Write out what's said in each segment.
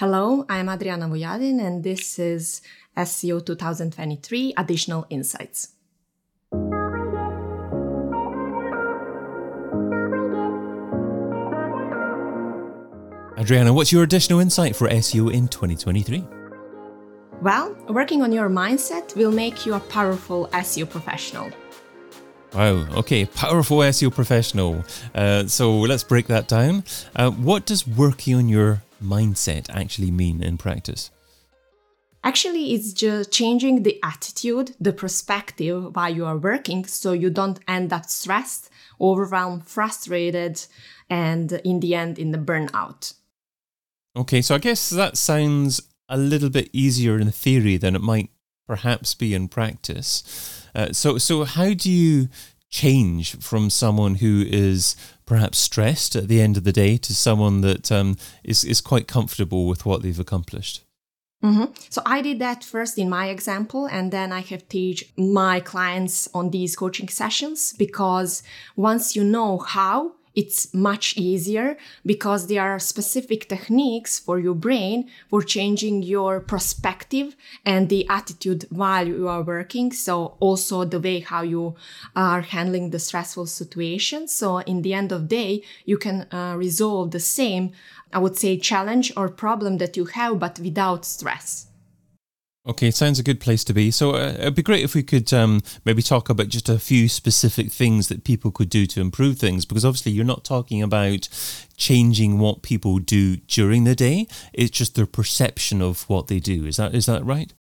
Hello, I'm Adrijana Vujadin, and this is SEO 2023 Additional Insights. Adrijana, what's your additional insight for SEO in 2023? Well, working on your mindset will make you a powerful SEO professional. Wow, okay, powerful SEO professional. Uh, so let's break that down. Uh, what does working on your mindset actually mean in practice? Actually, it's just changing the attitude, the perspective while you are working so you don't end up stressed, overwhelmed, frustrated, and in the end, in the burnout. Okay, so I guess that sounds a little bit easier in theory than it might perhaps be in practice. Uh, so, so how do you change from someone who is perhaps stressed at the end of the day to someone that um, is is quite comfortable with what they've accomplished? Mm-hmm. So I did that first in my example, and then I have teach my clients on these coaching sessions because once you know how, it's much easier because there are specific techniques for your brain for changing your perspective and the attitude while you are working. So also the way how you are handling the stressful situation. So in the end of day, you can uh, resolve the same, I would say, challenge or problem that you have, but without stress. Okay, sounds a good place to be. So uh, it'd be great if we could um, maybe talk about just a few specific things that people could do to improve things, because obviously you're not talking about changing what people do during the day. It's just their perception of what they do. Is that is that right?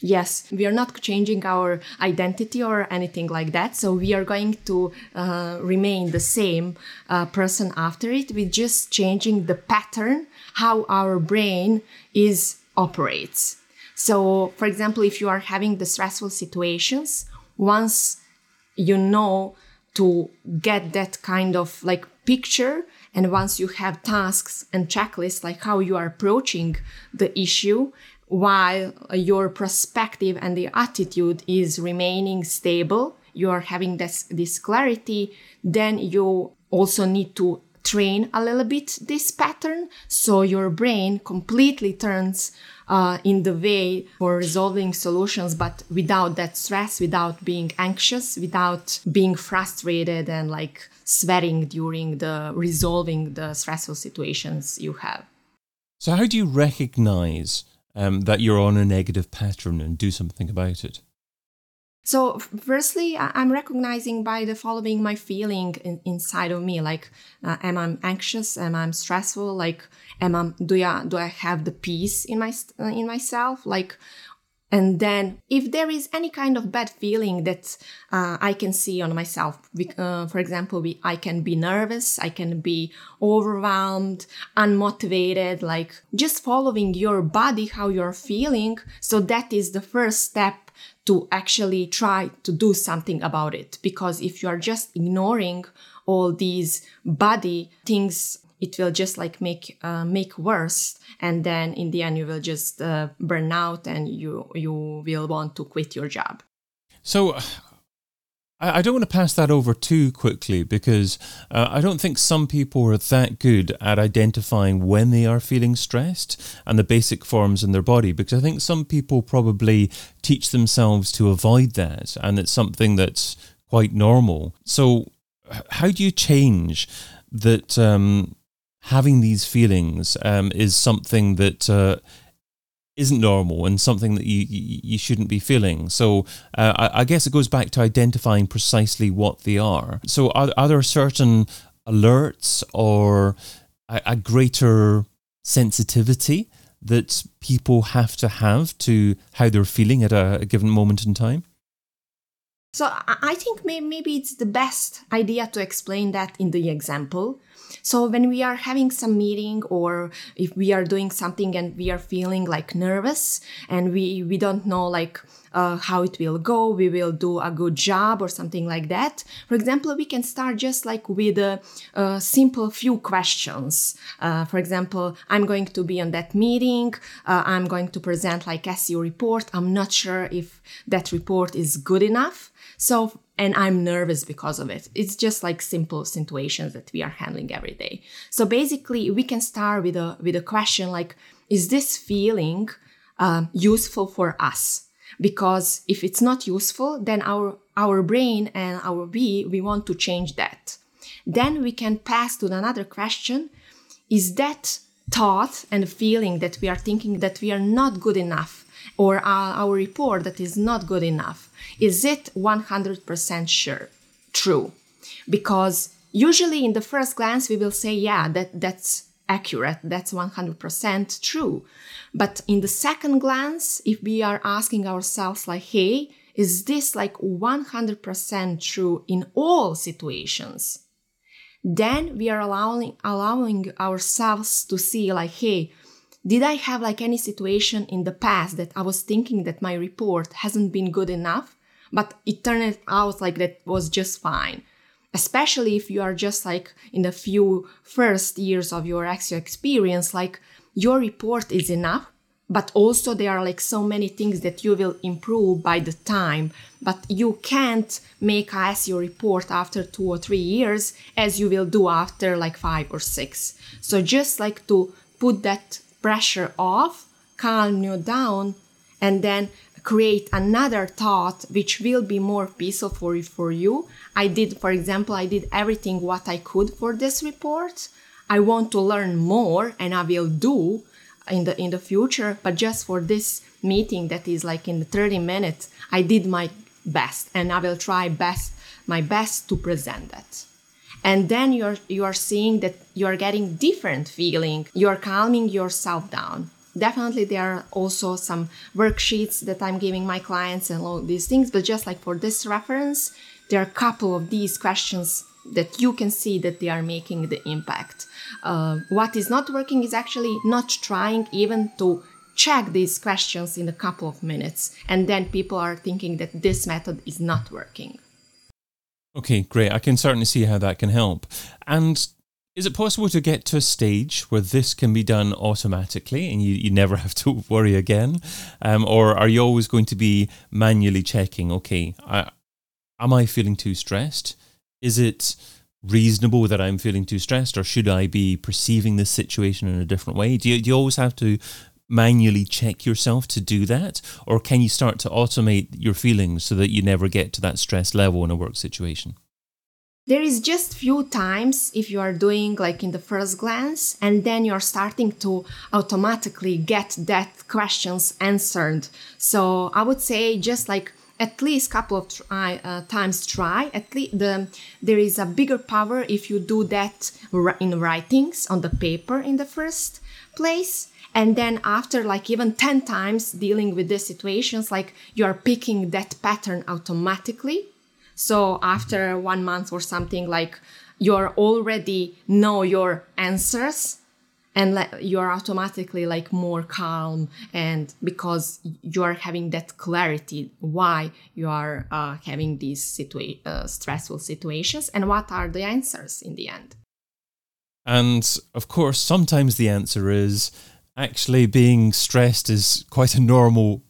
Yes, we are not changing our identity or anything like that. So we are going to uh, remain the same uh, person after it. We're just changing the pattern how our brain is operates. So, for example, if you are having the stressful situations, once you know to get that kind of like picture, and once you have tasks and checklists, like how you are approaching the issue, while your perspective and the attitude is remaining stable, you are having this, this clarity, then you also need to train a little bit this pattern so your brain completely turns uh, in the way for resolving solutions but without that stress without being anxious without being frustrated and like sweating during the resolving the stressful situations you have. So how do you recognize um, that you're on a negative pattern and do something about it so, firstly, I'm recognizing by the following my feeling in, inside of me. Like, uh, am I anxious? Am I stressful? Like, am I do I do I have the peace in my uh, in myself? Like, and then if there is any kind of bad feeling that uh, I can see on myself, uh, for example, we, I can be nervous, I can be overwhelmed, unmotivated. Like, just following your body, how you're feeling. So that is the first step to actually try to do something about it. Because if you are just ignoring all these body things, it will just like make uh, make worse, and then in the end you will just uh, burn out, and you you will want to quit your job. So I, don't want to pass that over too quickly because uh, I don't think some people are that good at identifying when they are feeling stressed and the basic forms in their body. Because I think some people probably teach themselves to avoid that, and it's something that's quite normal. So, how do you change that? Um, having these feelings um, is something that uh, isn't normal and something that you you shouldn't be feeling. So uh, I, guess it goes back to identifying precisely what they are. So are, are there certain alerts or a, a greater sensitivity that people have to have to how they're feeling at a, a given moment in time? So I think maybe it's the best idea to explain that in the example. So when we are having some meeting or if we are doing something and we are feeling like nervous and we, we don't know like uh, how it will go, we will do a good job or something like that. For example, we can start just like with a, a simple few questions. Uh, for example, I'm going to be on that meeting. Uh, I'm going to present like SEO report. I'm not sure if that report is good enough. So and I'm nervous because of it. It's just like simple situations that we are handling every day. So basically, we can start with a with a question like, is this feeling uh, useful for us? Because if it's not useful, then our our brain and our we we want to change that. Then we can pass to another question: Is that thought and feeling that we are thinking that we are not good enough? Or our, our report that is not good enough? Is it 100% sure? True. Because usually in the first glance we will say yeah that that's accurate that's 100% true. But in the second glance if we are asking ourselves like hey is this like 100% true in all situations? Then we are allowing allowing ourselves to see like hey did i have like any situation in the past that i was thinking that my report hasn't been good enough but it turned out like that was just fine especially if you are just like in the few first years of your SEO experience like your report is enough but also there are like so many things that you will improve by the time. But you can't make a SEO report after two or three years as you will do after like five or six. So just like to put that pressure off calm you down and then create another thought which will be more peaceful for, for you. I did for example i did everything what i could for this report. I want to learn more and i will do in the in the future but just for this meeting that is like in 30 minutes i did my best and i will try best my best to present that. And then you're you are seeing that you're getting different feeling. You're calming yourself down definitely there are also some worksheets that i'm giving my clients and all these things but just like for this reference there are a couple of these questions that you can see that they are making the impact. Uh, what is not working is actually not trying even to check these questions in a couple of minutes and then people are thinking that this method is not working. Okay great. I can certainly see how that can help. And is it possible to get to a stage where this can be done automatically and you, you never have to worry again? Um, or are you always going to be manually checking, okay, I, am I feeling too stressed? Is it reasonable that I'm feeling too stressed, or should I be perceiving this situation in a different way? Do you, do you always have to manually check yourself to do that? Or can you start to automate your feelings so that you never get to that stress level in a work situation? There is just few times if you are doing like in the first glance and then you're starting to automatically get that questions answered. So i would say just like at least couple of try, uh, times try. At least the there is a bigger power if you do that in writings on the paper in the first place. And then after like even 10 times dealing with these situations like you're picking that pattern automatically so after one month or something, like you're already know your answers and you're automatically like more calm and because you're having that clarity why you are uh, having these situa- uh, stressful situations and what are the answers in the end. And of course sometimes the answer is actually being stressed is quite a normal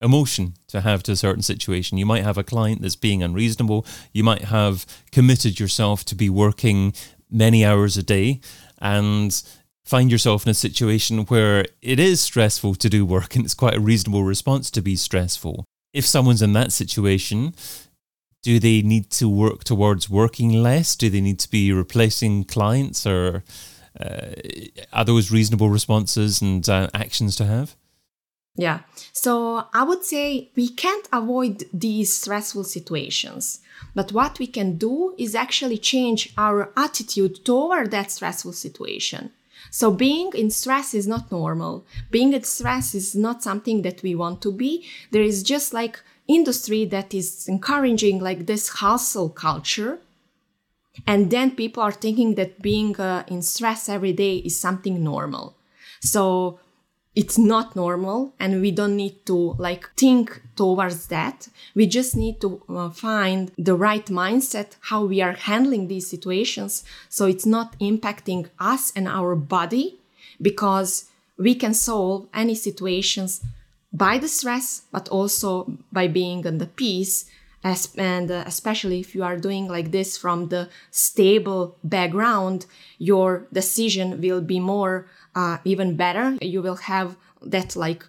emotion to have to a certain situation. You might have a client that's being unreasonable. You might have committed yourself to be working many hours a day and find yourself in a situation where it is stressful to do work and it's quite a reasonable response to be stressful. If someone's in that situation, do they need to work towards working less? Do they need to be replacing clients or uh, are those reasonable responses and uh, actions to have? Yeah. So I would say we can't avoid these stressful situations. But what we can do is actually change our attitude toward that stressful situation. So being in stress is not normal. Being in stress is not something that we want to be. There is just like industry that is encouraging like this hustle culture. And then people are thinking that being uh, in stress every day is something normal. So it's not normal and we don't need to like think towards that. We just need to uh, find the right mindset how we are handling these situations so it's not impacting us and our body because we can solve any situations by the stress but also by being in the peace As, and uh, especially if you are doing like this from the stable background, your decision will be more uh, even better. You will have that like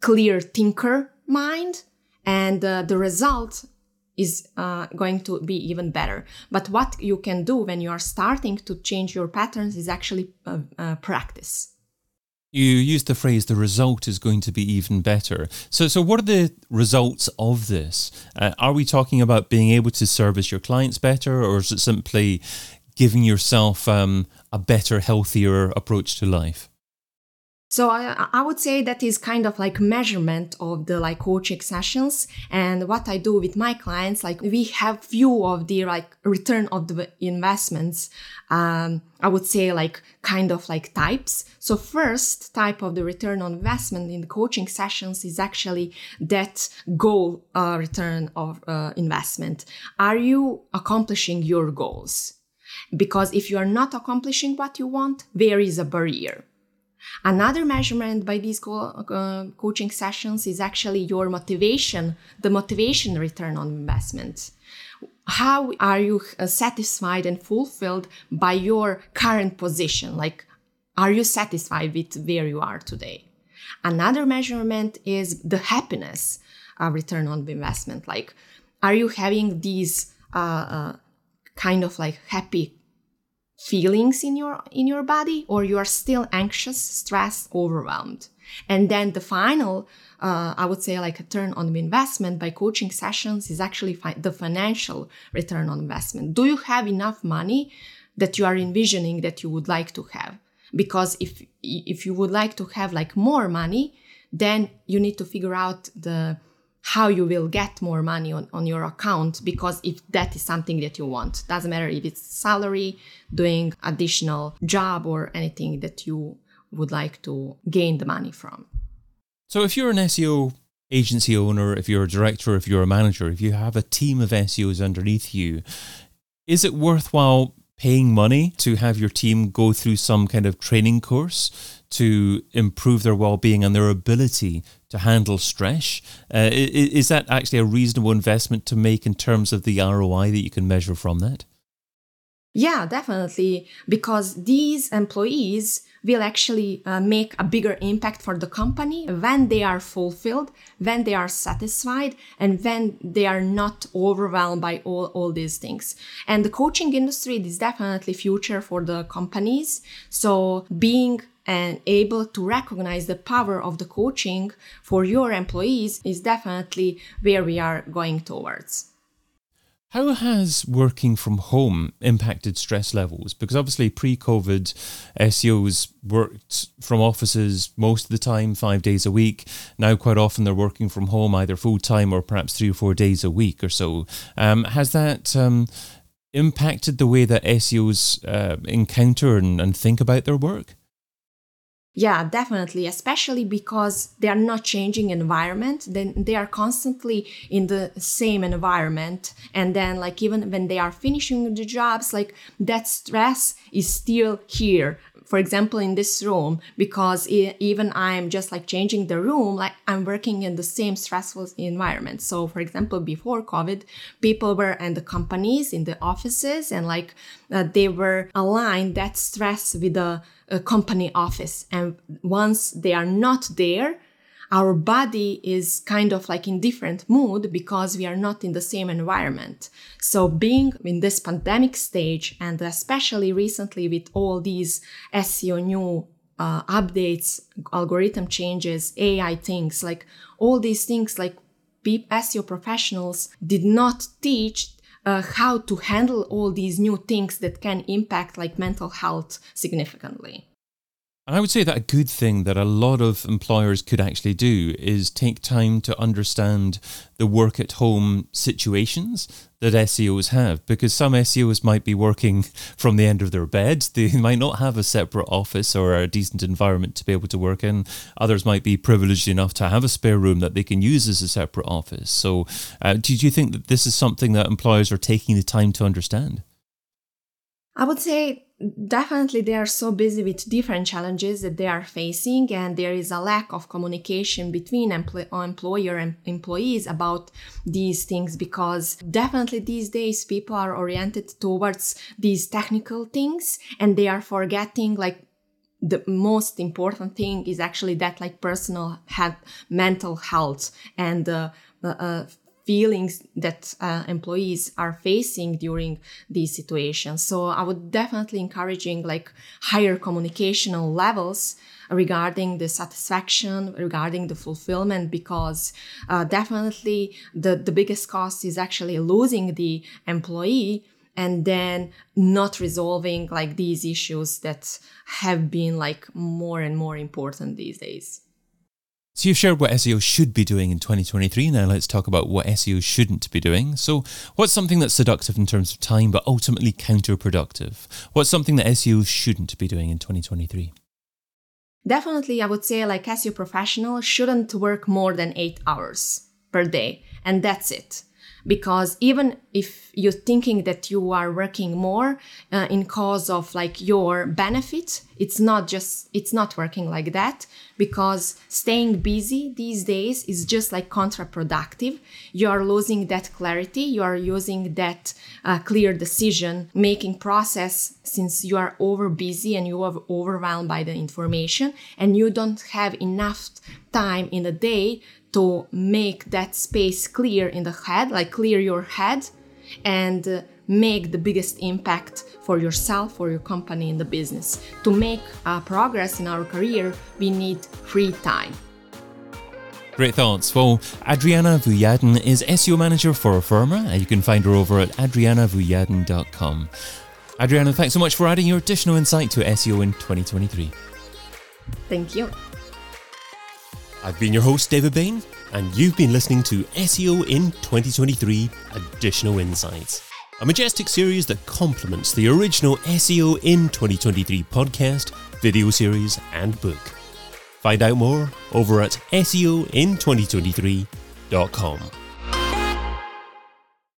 clear thinker mind, and uh, the result is uh, going to be even better. But what you can do when you are starting to change your patterns is actually uh, uh, practice. You used the phrase "the result is going to be even better." So, so what are the results of this? Uh, are we talking about being able to service your clients better, or is it simply giving yourself um, a better, healthier approach to life? So I, I would say that is kind of like measurement of the like coaching sessions. And what I do with my clients, like we have few of the like return of the investments. Um, I would say like kind of like types. So first type of the return on investment in the coaching sessions is actually that goal uh, return of uh, investment. Are you accomplishing your goals? Because if you are not accomplishing what you want, there is a barrier Another measurement by these co- uh, coaching sessions is actually your motivation, the motivation return on investment. How are you uh, satisfied and fulfilled by your current position? Like, are you satisfied with where you are today? Another measurement is the happiness uh, return on investment. Like, are you having these uh, uh, kind of like happy feelings in your in your body or you are still anxious stressed overwhelmed. And then the final uh, i would say like a turn on investment by coaching sessions is actually fi- the financial return on investment. Do you have enough money that you are envisioning that you would like to have? Because if if you would like to have like more money then you need to figure out the how you will get more money on, on your account because if that is something that you want. Doesn't matter if it's salary doing additional job or anything that you would like to gain the money from. So if you're an seo agency owner if you're a director if you're a manager if you have a team of seos underneath you is it worthwhile paying money to have your team go through some kind of training course to improve their well-being and their ability to handle stress. Uh, is that actually a reasonable investment to make in terms of the ROI that you can measure from that? Yeah, definitely. Because these employees will actually uh, make a bigger impact for the company when they are fulfilled, when they are satisfied, and when they are not overwhelmed by all, all these things. And the coaching industry is definitely future for the companies. So being and able to recognize the power of the coaching for your employees is definitely where we are going towards. How has working from home impacted stress levels? Because obviously, pre COVID, SEOs worked from offices most of the time, five days a week. Now, quite often, they're working from home either full time or perhaps three or four days a week or so. Um, has that um, impacted the way that SEOs uh, encounter and, and think about their work? Yeah, definitely, especially because they are not changing environment, then they are constantly in the same environment. And then like even when they are finishing the jobs, like that stress is still here for example in this room because even i'm just like changing the room like i'm working in the same stressful environment. So for example before covid people were in the companies in the offices and like uh, they were aligned that stress with the uh, company office. And once they are not there our body is kind of like in different mood because we are not in the same environment. So being in this pandemic stage and especially recently with all these SEO new uh, updates, algorithm changes, AI things, like all these things, like SEO professionals did not teach uh, how to handle all these new things that can impact like mental health significantly. And I would say that a good thing that a lot of employers could actually do is take time to understand the work at home situations that SEOs have, because some SEOs might be working from the end of their bed. They might not have a separate office or a decent environment to be able to work in. Others might be privileged enough to have a spare room that they can use as a separate office. So, uh, do you think that this is something that employers are taking the time to understand? I would say definitely they are so busy with different challenges that they are facing and there is a lack of communication between empl- employer and employees about these things because definitely these days people are oriented towards these technical things and they are forgetting like the most important thing is actually that like personal health mental health and uh, uh, feelings that uh, employees are facing during these situations. So i would definitely encouraging like higher communicational levels regarding the satisfaction regarding the fulfillment because uh, definitely the, the biggest cost is actually losing the employee and then not resolving like these issues that have been like more and more important these days so you've shared what SEO should be doing in 2023. Now let's talk about what SEO shouldn't be doing. So what's something that's seductive in terms of time but ultimately counterproductive? What's something that SEO shouldn't be doing in 2023? Definitely, I would say like SEO professional shouldn't work more than eight hours per day, and that's it because even if you're thinking that you are working more uh, in cause of like your benefit it's not just it's not working like that because staying busy these days is just like counterproductive. You are losing that clarity. You are using that uh, clear decision making process since you are over busy and you are overwhelmed by the information and you don't have enough time in the day to make that space clear in the head, like clear your head and uh, make the biggest impact for yourself or your company in the business. To make uh, progress in our career, we need free time. Great thoughts. Well, Adrijana Vujadin is SEO manager for Afirma, and you can find her over at adrijanavujadin.com. Adrijana, thanks so much for adding your additional insight to SEO in 2023. Thank you. I've been your host, David Bain, and you've been listening to SEO in 2023 Additional Insights, a majestic series that complements the original SEO in 2023 podcast, video series, and book. Find out more over at SEOin2023.com.